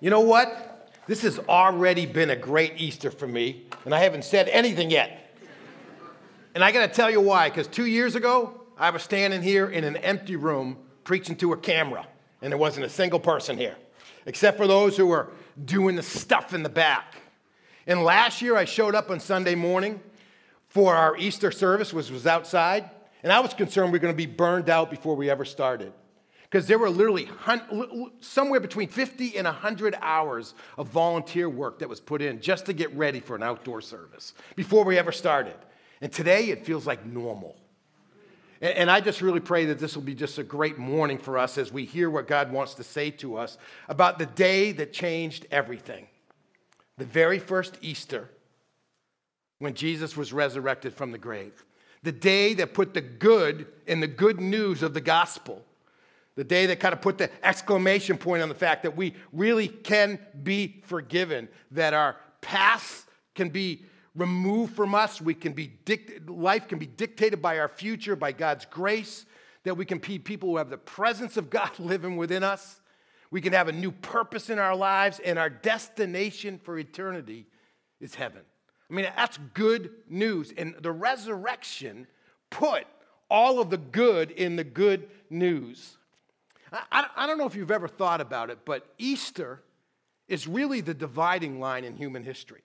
You know what? This has already been a great Easter for me, and I haven't said anything yet. And I got to tell you why, because two years ago, I was standing here in an empty room preaching to a camera, and there wasn't a single person here, except for those who were doing the stuff in the back. And last year, I showed up on Sunday morning for our Easter service, which was outside, and I was concerned we were going to be burned out before we ever started. Because there were literally somewhere between 50 and 100 hours of volunteer work that was put in just to get ready for an outdoor service before we ever started. And today it feels like normal. And I just really pray that this will be just a great morning for us as we hear what God wants to say to us about the day that changed everything. The very first Easter, when Jesus was resurrected from the grave. The day that put the good in the good news of the gospel. The day that kind of put the exclamation point on the fact that we really can be forgiven, that our past can be removed from us. We can be dict- life can be dictated by our future, by God's grace, that we can be people who have the presence of God living within us. We can have a new purpose in our lives, and our destination for eternity is heaven. I mean, that's good news. And the resurrection put all of the good in the good news. I, I, don't know if you've ever thought about it, but Easter is really the dividing line in human history.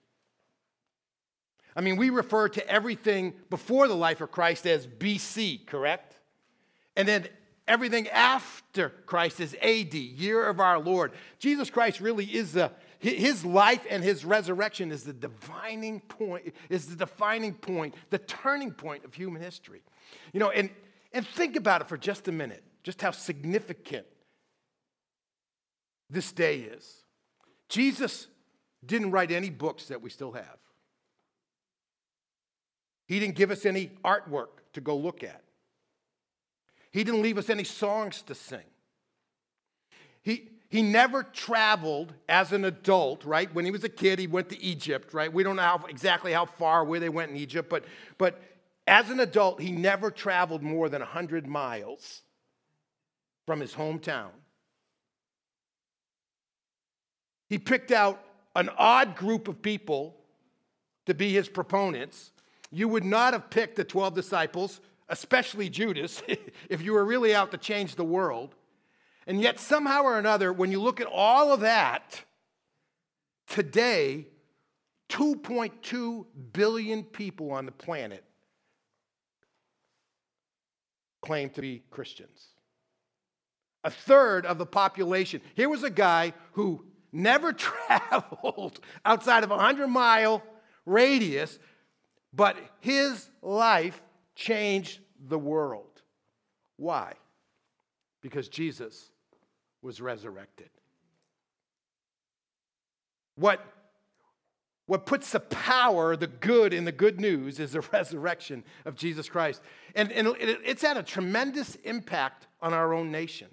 I mean, we refer to everything before the life of Christ as BC, correct? And then everything after Christ is AD, year of our Lord. Jesus Christ really is the his life and his resurrection is the defining point, is the defining point, the turning point of human history. You know, and, and think about it for just a minute, just how significant this day is. Jesus didn't write any books that we still have. He didn't give us any artwork to go look at. He didn't leave us any songs to sing. He, he never traveled as an adult, right? When he was a kid, he went to Egypt, right? We don't know how, exactly how far where they went in Egypt, but, but as an adult, he never traveled more than 100 miles from his hometown. He picked out an odd group of people to be his proponents you would not have picked the 12 disciples, especially Judas, if you were really out to change the world. And yet, somehow or another, when you look at all of that, today, 2.2 billion people on the planet claim to be Christians. A third of the population. Here was a guy who never traveled outside of a 100 mile radius but his life changed the world. Why? Because Jesus was resurrected. What, what puts the power, the good in the good news is the resurrection of Jesus Christ. And, and it's had a tremendous impact on our own nation.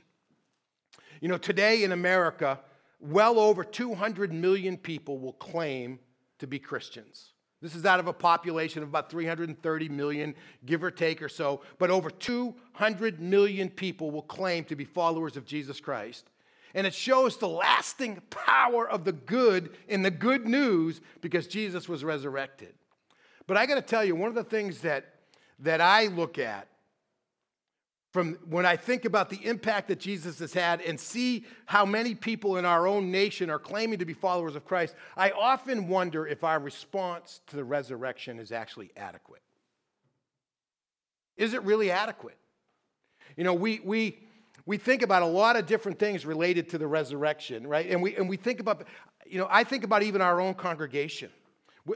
You know, today in America, well over 200 million people will claim to be Christians. This is out of a population of about 330 million, give or take or so. But over 200 million people will claim to be followers of Jesus Christ. And it shows the lasting power of the good in the good news because Jesus was resurrected. But I got to tell you, one of the things that, that I look at from when I think about the impact that Jesus has had and see how many people in our own nation are claiming to be followers of Christ, I often wonder if our response to the resurrection is actually adequate. Is it really adequate? You know, we, we, we think about a lot of different things related to the resurrection, right? And we, and we think about, you know, I think about even our own congregation.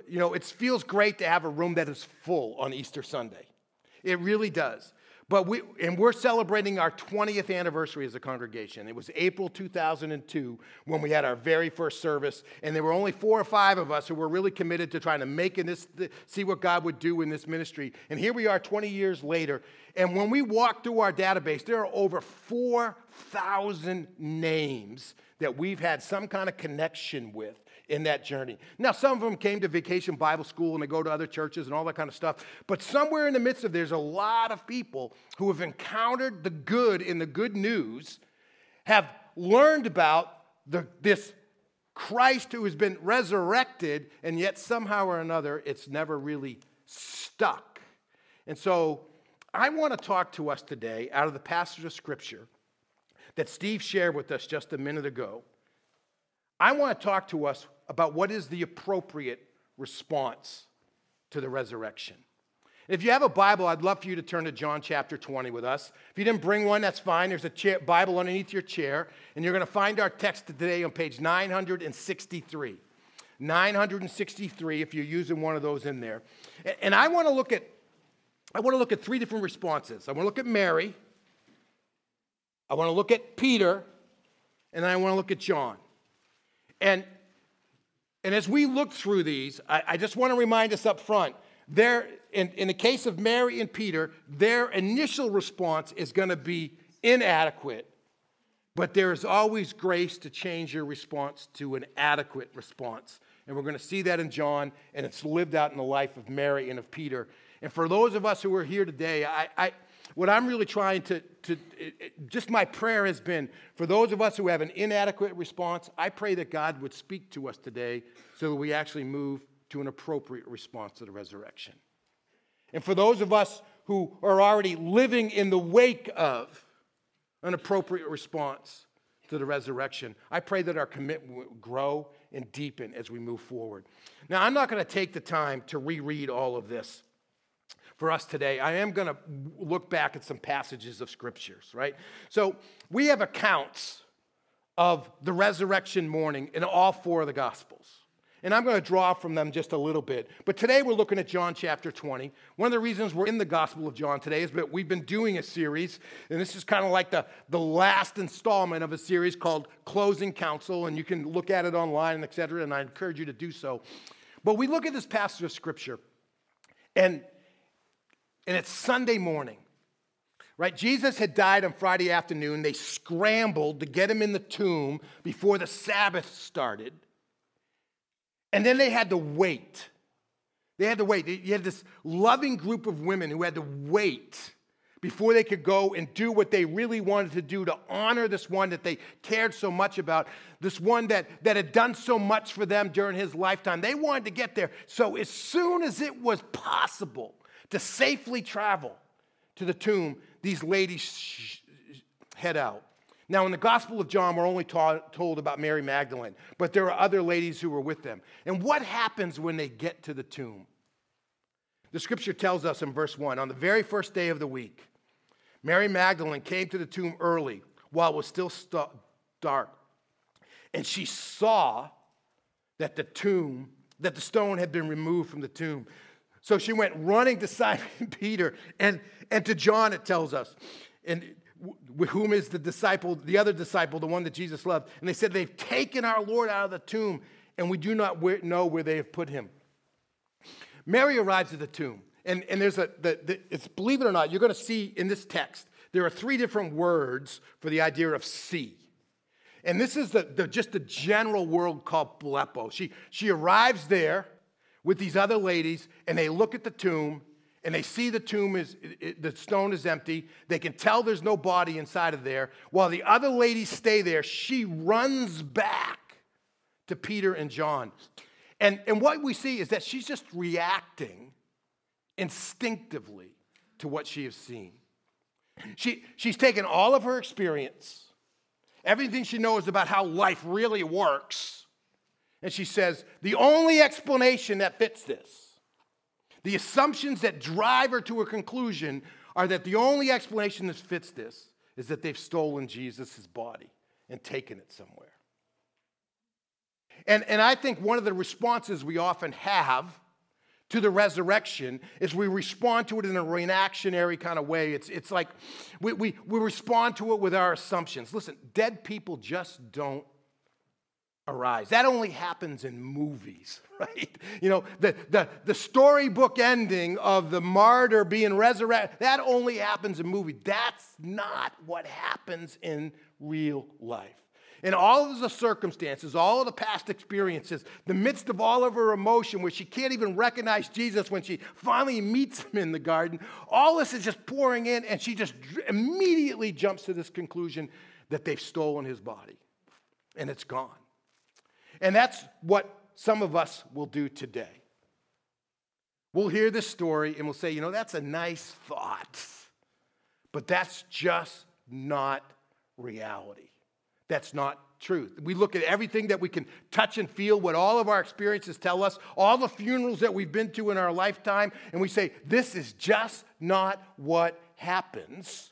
You know, it feels great to have a room that is full on Easter Sunday. It really does. But we, and we're celebrating our 20th anniversary as a congregation. It was April 2002 when we had our very first service, and there were only four or five of us who were really committed to trying to make in this, see what God would do in this ministry. And here we are 20 years later, and when we walk through our database, there are over 4,000 names that we've had some kind of connection with in that journey. Now, some of them came to vacation Bible school and they go to other churches and all that kind of stuff. But somewhere in the midst of there's a lot of people who have encountered the good in the good news, have learned about the, this Christ who has been resurrected, and yet somehow or another it's never really stuck. And so I want to talk to us today out of the passage of Scripture that Steve shared with us just a minute ago. I want to talk to us about what is the appropriate response to the resurrection. If you have a Bible, I'd love for you to turn to John chapter 20 with us. If you didn't bring one, that's fine. There's a chair, Bible underneath your chair, and you're going to find our text today on page 963. 963 if you're using one of those in there. And I want to look at I want to look at three different responses. I want to look at Mary, I want to look at Peter, and then I want to look at John. And and as we look through these, I, I just want to remind us up front their, in, in the case of Mary and Peter, their initial response is going to be inadequate, but there is always grace to change your response to an adequate response. And we're going to see that in John, and it's lived out in the life of Mary and of Peter. And for those of us who are here today, I, I what I'm really trying to, to it, it, just my prayer has been for those of us who have an inadequate response, I pray that God would speak to us today so that we actually move to an appropriate response to the resurrection. And for those of us who are already living in the wake of an appropriate response to the resurrection, I pray that our commitment will grow and deepen as we move forward. Now, I'm not going to take the time to reread all of this for us today. I am going to look back at some passages of scriptures, right? So we have accounts of the resurrection morning in all four of the gospels. And I'm going to draw from them just a little bit. But today we're looking at John chapter 20. One of the reasons we're in the Gospel of John today is that we've been doing a series, and this is kind of like the, the last installment of a series called Closing Counsel, and you can look at it online and et cetera, and I encourage you to do so. But we look at this passage of Scripture, and, and it's Sunday morning. Right? Jesus had died on Friday afternoon. They scrambled to get him in the tomb before the Sabbath started. And then they had to wait. They had to wait. You had this loving group of women who had to wait before they could go and do what they really wanted to do to honor this one that they cared so much about, this one that, that had done so much for them during his lifetime. They wanted to get there. So, as soon as it was possible to safely travel to the tomb, these ladies head out. Now, in the Gospel of John, we're only taught, told about Mary Magdalene, but there are other ladies who were with them. And what happens when they get to the tomb? The scripture tells us in verse 1 on the very first day of the week, Mary Magdalene came to the tomb early while it was still st- dark. And she saw that the tomb, that the stone had been removed from the tomb. So she went running to Simon Peter and, and to John, it tells us. And whom is the disciple, the other disciple, the one that Jesus loved. And they said, They've taken our Lord out of the tomb, and we do not know where they have put him. Mary arrives at the tomb, and, and there's a, the, the, it's, believe it or not, you're going to see in this text, there are three different words for the idea of see. And this is the, the, just the general word called blepo. She, she arrives there with these other ladies, and they look at the tomb, and they see the tomb is it, the stone is empty. They can tell there's no body inside of there. While the other ladies stay there she runs back to peter and john. And, and what we see is that she's just reacting instinctively to what she has seen. She, she's taken all of her experience everything she knows about how life really works and she says the only explanation that fits this the assumptions that drive her to a conclusion are that the only explanation that fits this is that they've stolen Jesus' body and taken it somewhere. And, and I think one of the responses we often have to the resurrection is we respond to it in a reactionary kind of way. It's, it's like we, we, we respond to it with our assumptions. Listen, dead people just don't arise. That only happens in movies, right? You know, the, the, the storybook ending of the martyr being resurrected, that only happens in movies. That's not what happens in real life. In all of the circumstances, all of the past experiences, the midst of all of her emotion, where she can't even recognize Jesus when she finally meets him in the garden, all this is just pouring in, and she just immediately jumps to this conclusion that they've stolen his body and it's gone. And that's what some of us will do today. We'll hear this story and we'll say, you know, that's a nice thought, but that's just not reality. That's not truth. We look at everything that we can touch and feel, what all of our experiences tell us, all the funerals that we've been to in our lifetime, and we say, this is just not what happens.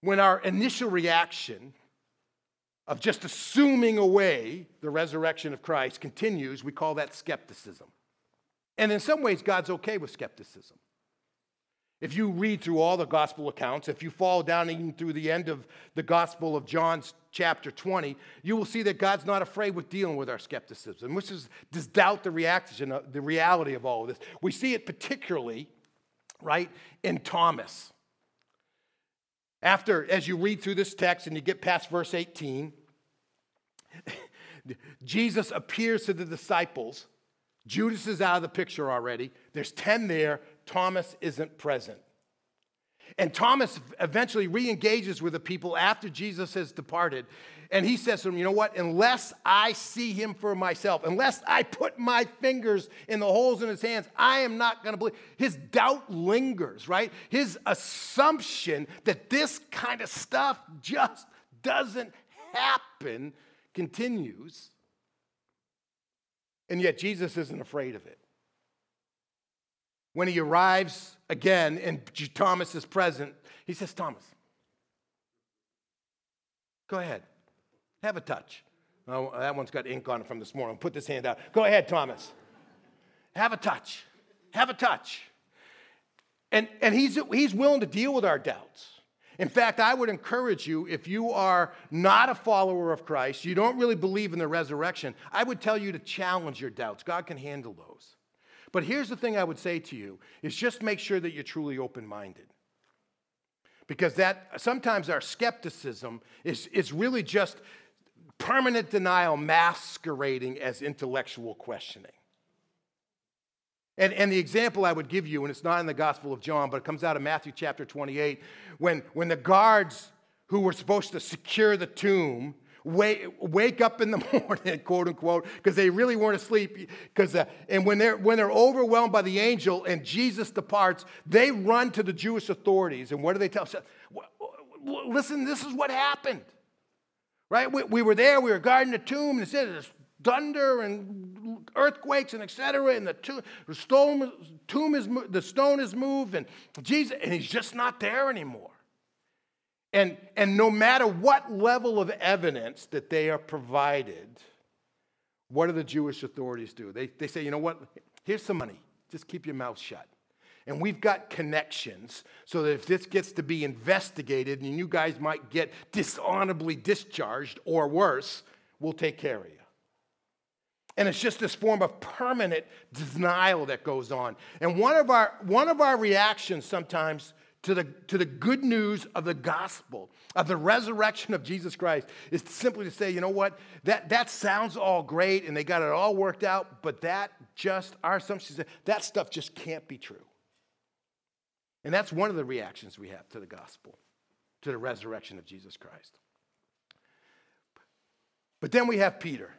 When our initial reaction of just assuming away the resurrection of Christ continues, we call that skepticism. And in some ways, God's okay with skepticism. If you read through all the gospel accounts, if you fall down even through the end of the gospel of John's chapter 20, you will see that God's not afraid with dealing with our skepticism, which is does doubt the reaction, the reality of all of this. We see it particularly, right, in Thomas. After, as you read through this text and you get past verse 18, Jesus appears to the disciples Judas is out of the picture already. There's 10 there. Thomas isn't present. And Thomas eventually re engages with the people after Jesus has departed. And he says to them, You know what? Unless I see him for myself, unless I put my fingers in the holes in his hands, I am not going to believe. His doubt lingers, right? His assumption that this kind of stuff just doesn't happen continues. And yet Jesus isn't afraid of it. When he arrives again and Thomas is present, he says, Thomas, go ahead, have a touch. Oh, that one's got ink on it from this morning. Put this hand out. Go ahead, Thomas. Have a touch. Have a touch. And, and he's, he's willing to deal with our doubts. In fact, I would encourage you, if you are not a follower of Christ, you don't really believe in the resurrection, I would tell you to challenge your doubts. God can handle those. But here's the thing I would say to you is just make sure that you're truly open-minded. Because that sometimes our skepticism is, is really just permanent denial masquerading as intellectual questioning. And, and the example I would give you, and it's not in the Gospel of John, but it comes out of Matthew chapter 28, when, when the guards who were supposed to secure the tomb wake, wake up in the morning, quote unquote, because they really weren't asleep. Because uh, and when they're when they're overwhelmed by the angel and Jesus departs, they run to the Jewish authorities. And what do they tell? Them? Listen, this is what happened. Right? We, we were there. We were guarding the tomb, and it said thunder and earthquakes and etc. And the tomb, stone, tomb is the stone is moved, and Jesus, and he's just not there anymore. And, and no matter what level of evidence that they are provided, what do the Jewish authorities do? They, they say, you know what? Here's some money. Just keep your mouth shut. And we've got connections so that if this gets to be investigated and you guys might get dishonorably discharged or worse, we'll take care of you. And it's just this form of permanent denial that goes on. And one of our, one of our reactions sometimes to the, to the good news of the gospel, of the resurrection of Jesus Christ, is simply to say, you know what, that, that sounds all great and they got it all worked out, but that just, our assumption is that stuff just can't be true. And that's one of the reactions we have to the gospel, to the resurrection of Jesus Christ. But then we have Peter.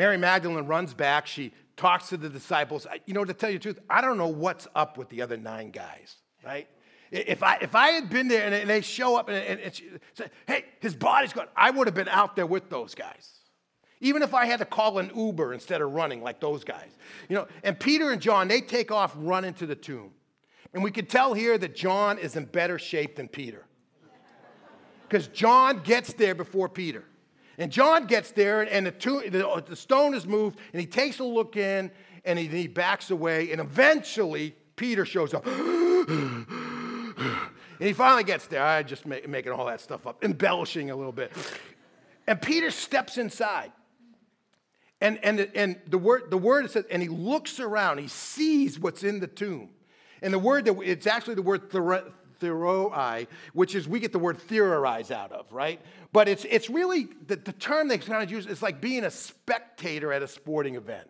Mary Magdalene runs back. She talks to the disciples. You know, to tell you the truth, I don't know what's up with the other nine guys, right? If I, if I had been there and they show up and, and, and say, hey, his body's gone, I would have been out there with those guys. Even if I had to call an Uber instead of running like those guys. You know, and Peter and John, they take off running to the tomb. And we could tell here that John is in better shape than Peter. Because John gets there before Peter. And John gets there, and the, tomb, the, the stone is moved, and he takes a look in, and he, he backs away, and eventually Peter shows up. and he finally gets there. I just make, making all that stuff up, embellishing a little bit. And Peter steps inside. And, and, and the, word, the word says, and he looks around, he sees what's in the tomb. And the word that it's actually the word theoroi, which is we get the word theorize out of, right? But it's, it's really the, the term they kind of use is like being a spectator at a sporting event.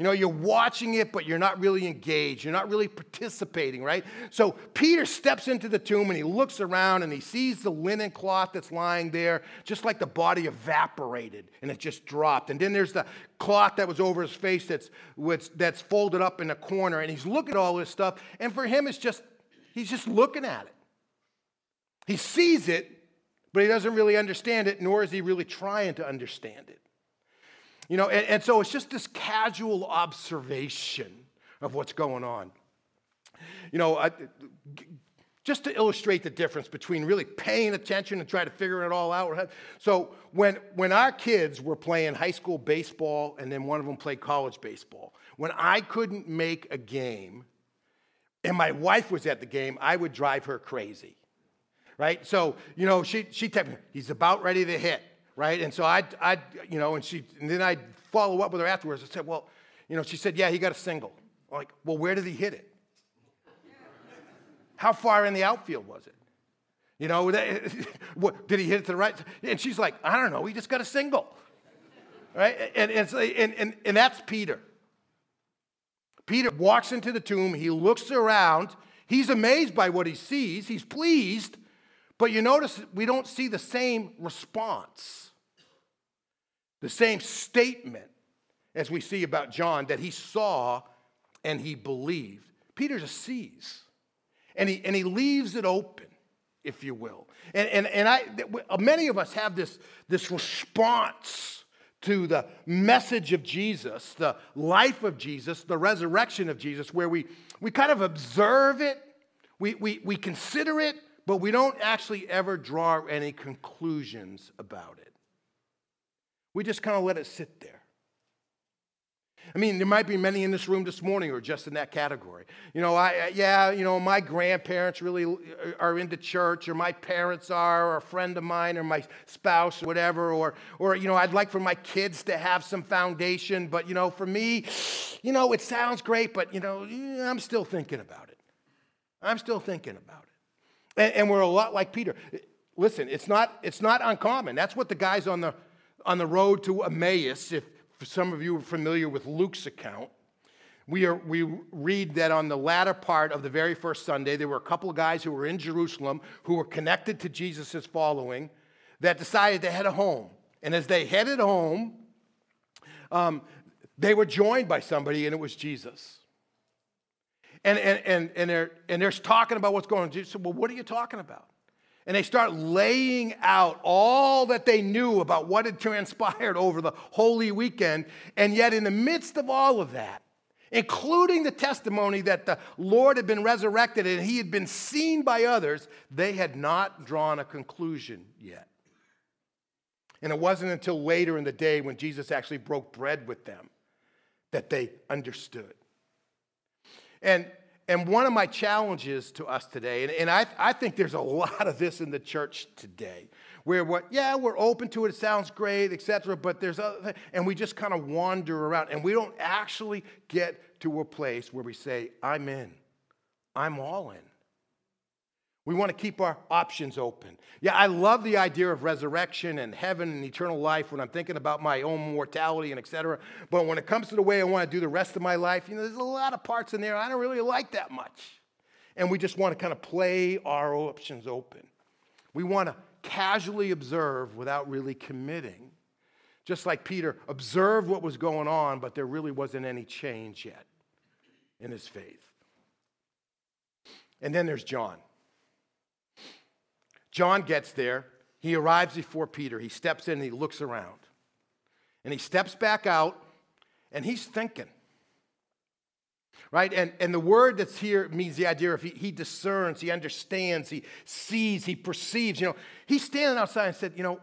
You know, you're watching it, but you're not really engaged. You're not really participating, right? So Peter steps into the tomb and he looks around and he sees the linen cloth that's lying there, just like the body evaporated and it just dropped. And then there's the cloth that was over his face that's, that's folded up in a corner. And he's looking at all this stuff. And for him, it's just, he's just looking at it. He sees it, but he doesn't really understand it, nor is he really trying to understand it. You know, and, and so it's just this casual observation of what's going on. You know, I, just to illustrate the difference between really paying attention and trying to figure it all out. So when, when our kids were playing high school baseball and then one of them played college baseball, when I couldn't make a game and my wife was at the game, I would drive her crazy. Right? So, you know, she, tell me, he's about ready to hit right? And so I, I, you know, and she, and then I'd follow up with her afterwards. I said, well, you know, she said, yeah, he got a single. I'm like, well, where did he hit it? How far in the outfield was it? You know, what, did he hit it to the right? And she's like, I don't know, he just got a single. Right? And, and, and, and that's Peter. Peter walks into the tomb, he looks around, he's amazed by what he sees, he's pleased, but you notice we don't see the same response the same statement as we see about John that he saw and he believed. Peter just sees and he, and he leaves it open, if you will. And, and, and I, many of us have this, this response to the message of Jesus, the life of Jesus, the resurrection of Jesus, where we, we kind of observe it, we, we, we consider it, but we don't actually ever draw any conclusions about it. We just kind of let it sit there. I mean, there might be many in this room this morning who are just in that category. You know, I, yeah, you know, my grandparents really uh, are into church, or my parents are, or a friend of mine, or my spouse, or whatever, or, or, you know, I'd like for my kids to have some foundation, but, you know, for me, you know, it sounds great, but, you know, I'm still thinking about it. I'm still thinking about it. And, and we're a lot like Peter. Listen, it's not, it's not uncommon. That's what the guys on the on the road to Emmaus, if some of you are familiar with Luke's account, we, are, we read that on the latter part of the very first Sunday, there were a couple of guys who were in Jerusalem who were connected to Jesus' following that decided to head home. And as they headed home, um, they were joined by somebody, and it was Jesus. And, and, and, and, they're, and they're talking about what's going on. Jesus said, Well, what are you talking about? And they start laying out all that they knew about what had transpired over the Holy Weekend. And yet, in the midst of all of that, including the testimony that the Lord had been resurrected and he had been seen by others, they had not drawn a conclusion yet. And it wasn't until later in the day when Jesus actually broke bread with them that they understood. And and one of my challenges to us today, and, and I, I think there's a lot of this in the church today, where what, yeah, we're open to it, it sounds great, etc., but there's other and we just kind of wander around, and we don't actually get to a place where we say, I'm in, I'm all in. We want to keep our options open. Yeah, I love the idea of resurrection and heaven and eternal life when I'm thinking about my own mortality and etc. But when it comes to the way I want to do the rest of my life, you know, there's a lot of parts in there I don't really like that much. And we just want to kind of play our options open. We want to casually observe without really committing. Just like Peter observed what was going on, but there really wasn't any change yet in his faith. And then there's John. John gets there. He arrives before Peter. He steps in and he looks around. And he steps back out and he's thinking. Right? And, and the word that's here means the idea of he, he discerns, he understands, he sees, he perceives. You know, he's standing outside and said, You know,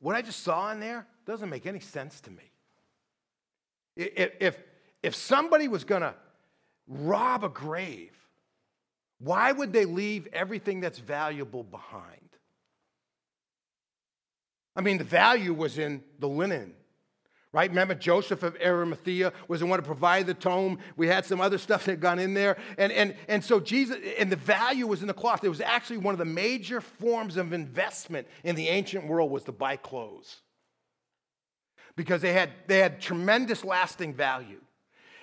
what I just saw in there doesn't make any sense to me. If, if, if somebody was going to rob a grave, why would they leave everything that's valuable behind? I mean, the value was in the linen, right? Remember, Joseph of Arimathea was the one to provide the tomb. We had some other stuff that had gone in there. And, and, and so Jesus, and the value was in the cloth. It was actually one of the major forms of investment in the ancient world was to buy clothes. because they had, they had tremendous lasting value.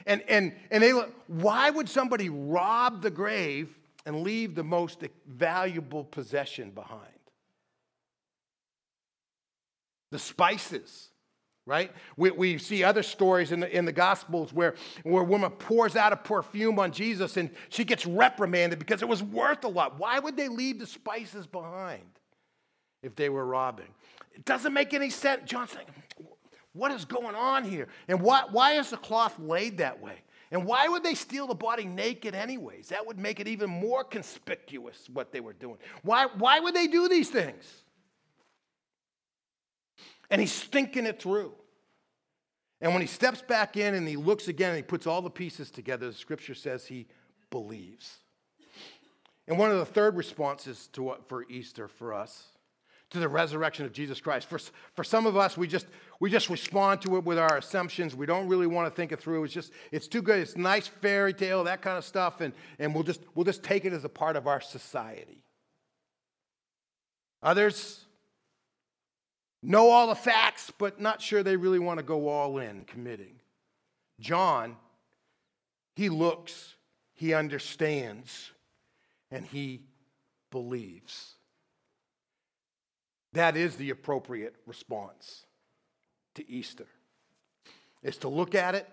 And, and, and they, why would somebody rob the grave and leave the most valuable possession behind? The spices, right? We, we see other stories in the, in the Gospels where, where a woman pours out a perfume on Jesus and she gets reprimanded because it was worth a lot. Why would they leave the spices behind if they were robbing? It doesn't make any sense. John's saying, what is going on here? And why, why is the cloth laid that way? And why would they steal the body naked, anyways? That would make it even more conspicuous what they were doing. Why, why would they do these things? And he's thinking it through. And when he steps back in and he looks again and he puts all the pieces together, the scripture says he believes. And one of the third responses to what, for Easter for us to the resurrection of Jesus Christ. For, for some of us, we just, we just respond to it with our assumptions. We don't really want to think it through. It's just, it's too good. It's nice fairy tale, that kind of stuff, and, and we'll, just, we'll just take it as a part of our society. Others know all the facts, but not sure they really want to go all in committing. John, he looks, he understands, and he believes. That is the appropriate response to Easter. Is to look at it,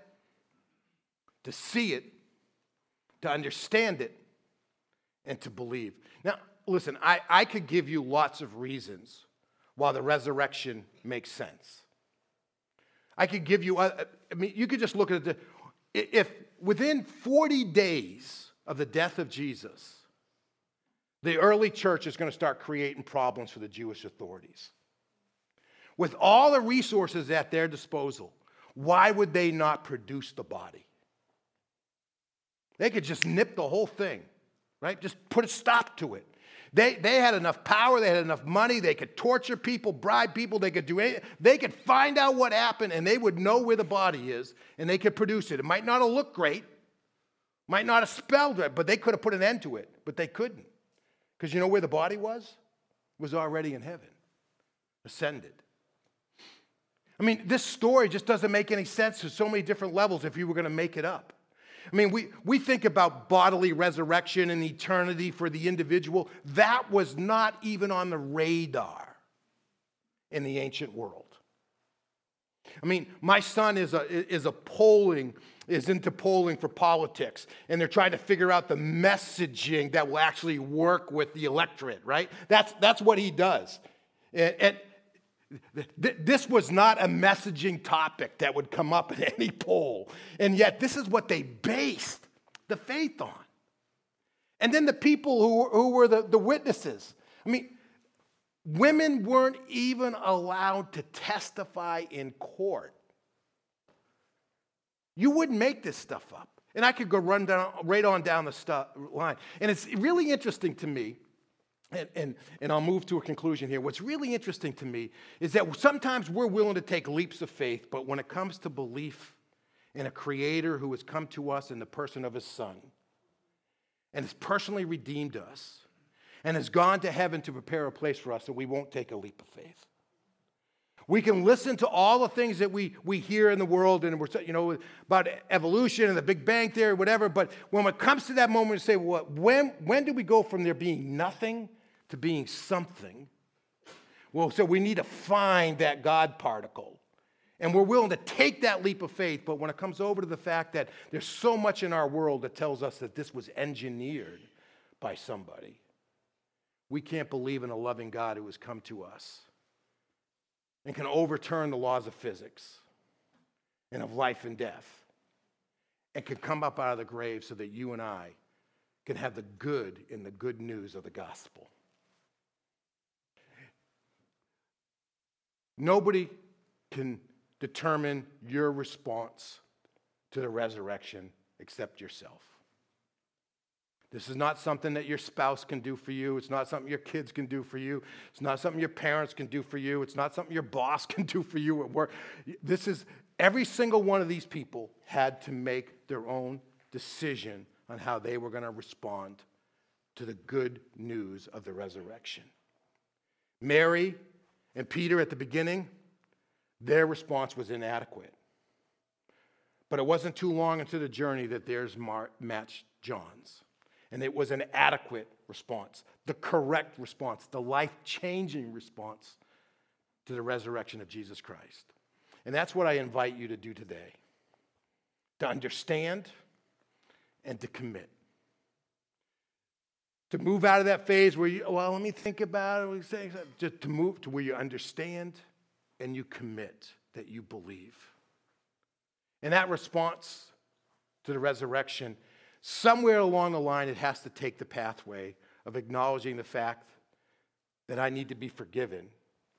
to see it, to understand it, and to believe. Now, listen, I, I could give you lots of reasons why the resurrection makes sense. I could give you, uh, I mean, you could just look at it. If within 40 days of the death of Jesus, the early church is going to start creating problems for the Jewish authorities. With all the resources at their disposal, why would they not produce the body? They could just nip the whole thing, right? Just put a stop to it. They, they had enough power, they had enough money, they could torture people, bribe people, they could do anything. They could find out what happened and they would know where the body is and they could produce it. It might not have looked great, might not have spelled it, but they could have put an end to it, but they couldn't. Because you know where the body was? It was already in heaven, ascended. I mean, this story just doesn't make any sense to so many different levels if you were going to make it up. I mean, we, we think about bodily resurrection and eternity for the individual. That was not even on the radar in the ancient world. I mean, my son is a, is a polling is into polling for politics, and they're trying to figure out the messaging that will actually work with the electorate, right? That's, that's what he does. And, and th- this was not a messaging topic that would come up in any poll, and yet this is what they based the faith on. And then the people who, who were the, the witnesses. I mean, women weren't even allowed to testify in court you wouldn't make this stuff up. And I could go run down, right on down the stu- line. And it's really interesting to me, and, and, and I'll move to a conclusion here. What's really interesting to me is that sometimes we're willing to take leaps of faith, but when it comes to belief in a creator who has come to us in the person of his son and has personally redeemed us and has gone to heaven to prepare a place for us, that we won't take a leap of faith. We can listen to all the things that we, we hear in the world and we're, you know, about evolution and the Big Bang Theory, whatever. But when it comes to that moment to say, well, when, when do we go from there being nothing to being something? Well, so we need to find that God particle. And we're willing to take that leap of faith, but when it comes over to the fact that there's so much in our world that tells us that this was engineered by somebody, we can't believe in a loving God who has come to us and can overturn the laws of physics and of life and death and can come up out of the grave so that you and I can have the good in the good news of the gospel. Nobody can determine your response to the resurrection except yourself. This is not something that your spouse can do for you. It's not something your kids can do for you. It's not something your parents can do for you. It's not something your boss can do for you at work. This is every single one of these people had to make their own decision on how they were going to respond to the good news of the resurrection. Mary and Peter at the beginning, Their response was inadequate. But it wasn't too long into the journey that theirs matched John's. And it was an adequate response, the correct response, the life changing response to the resurrection of Jesus Christ. And that's what I invite you to do today to understand and to commit. To move out of that phase where you, well, let me think about it, just to move to where you understand and you commit that you believe. And that response to the resurrection, somewhere along the line, it has to take the pathway of acknowledging the fact that I need to be forgiven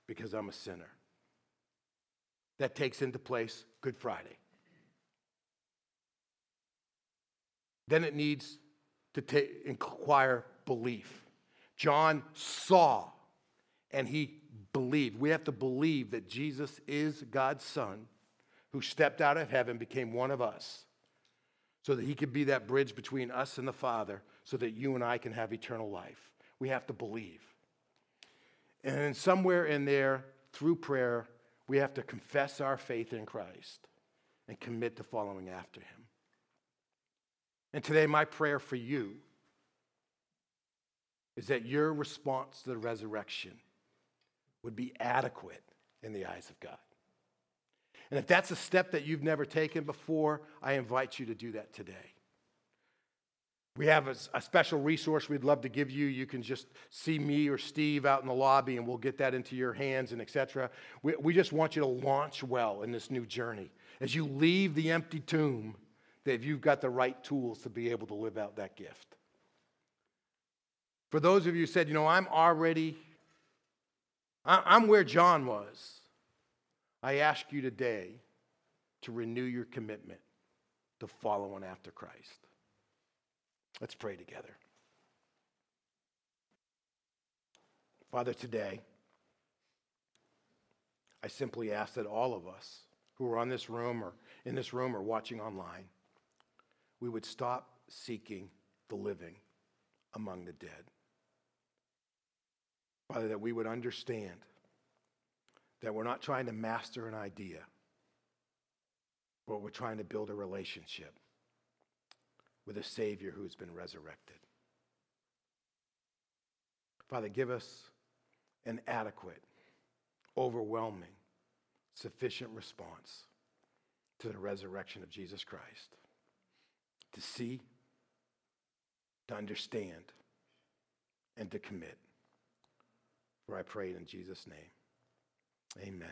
because I'm a sinner. That takes into place Good Friday. Then it needs to ta- inquire belief. John saw and he believed. We have to believe that Jesus is God's Son who stepped out of heaven, became one of us, so that he could be that bridge between us and the Father, so that you and I can have eternal life. We have to believe. And then somewhere in there, through prayer, we have to confess our faith in Christ and commit to following after him. And today, my prayer for you is that your response to the resurrection would be adequate in the eyes of God. And if that's a step that you've never taken before, I invite you to do that today. We have a, a, special resource we'd love to give you. You can just see me or Steve out in the lobby, and we'll get that into your hands and etc. We, we just want you to launch well in this new journey. As you leave the empty tomb, that you've got the right tools to be able to live out that gift. For those of you who said, you know, I'm already, I'm where John was. I ask you today to renew your commitment to following after Christ. Let's pray together. Father, today, I simply ask that all of us who are on this room or in this room or watching online, we would stop seeking the living among the dead. Father, that we would understand that we're not trying to master an idea, but we're trying to build a relationship with a Savior who's been resurrected. Father, give us an adequate, overwhelming, sufficient response to the resurrection of Jesus Christ. To see, to understand, and to commit. For I pray in Jesus' name. Amen.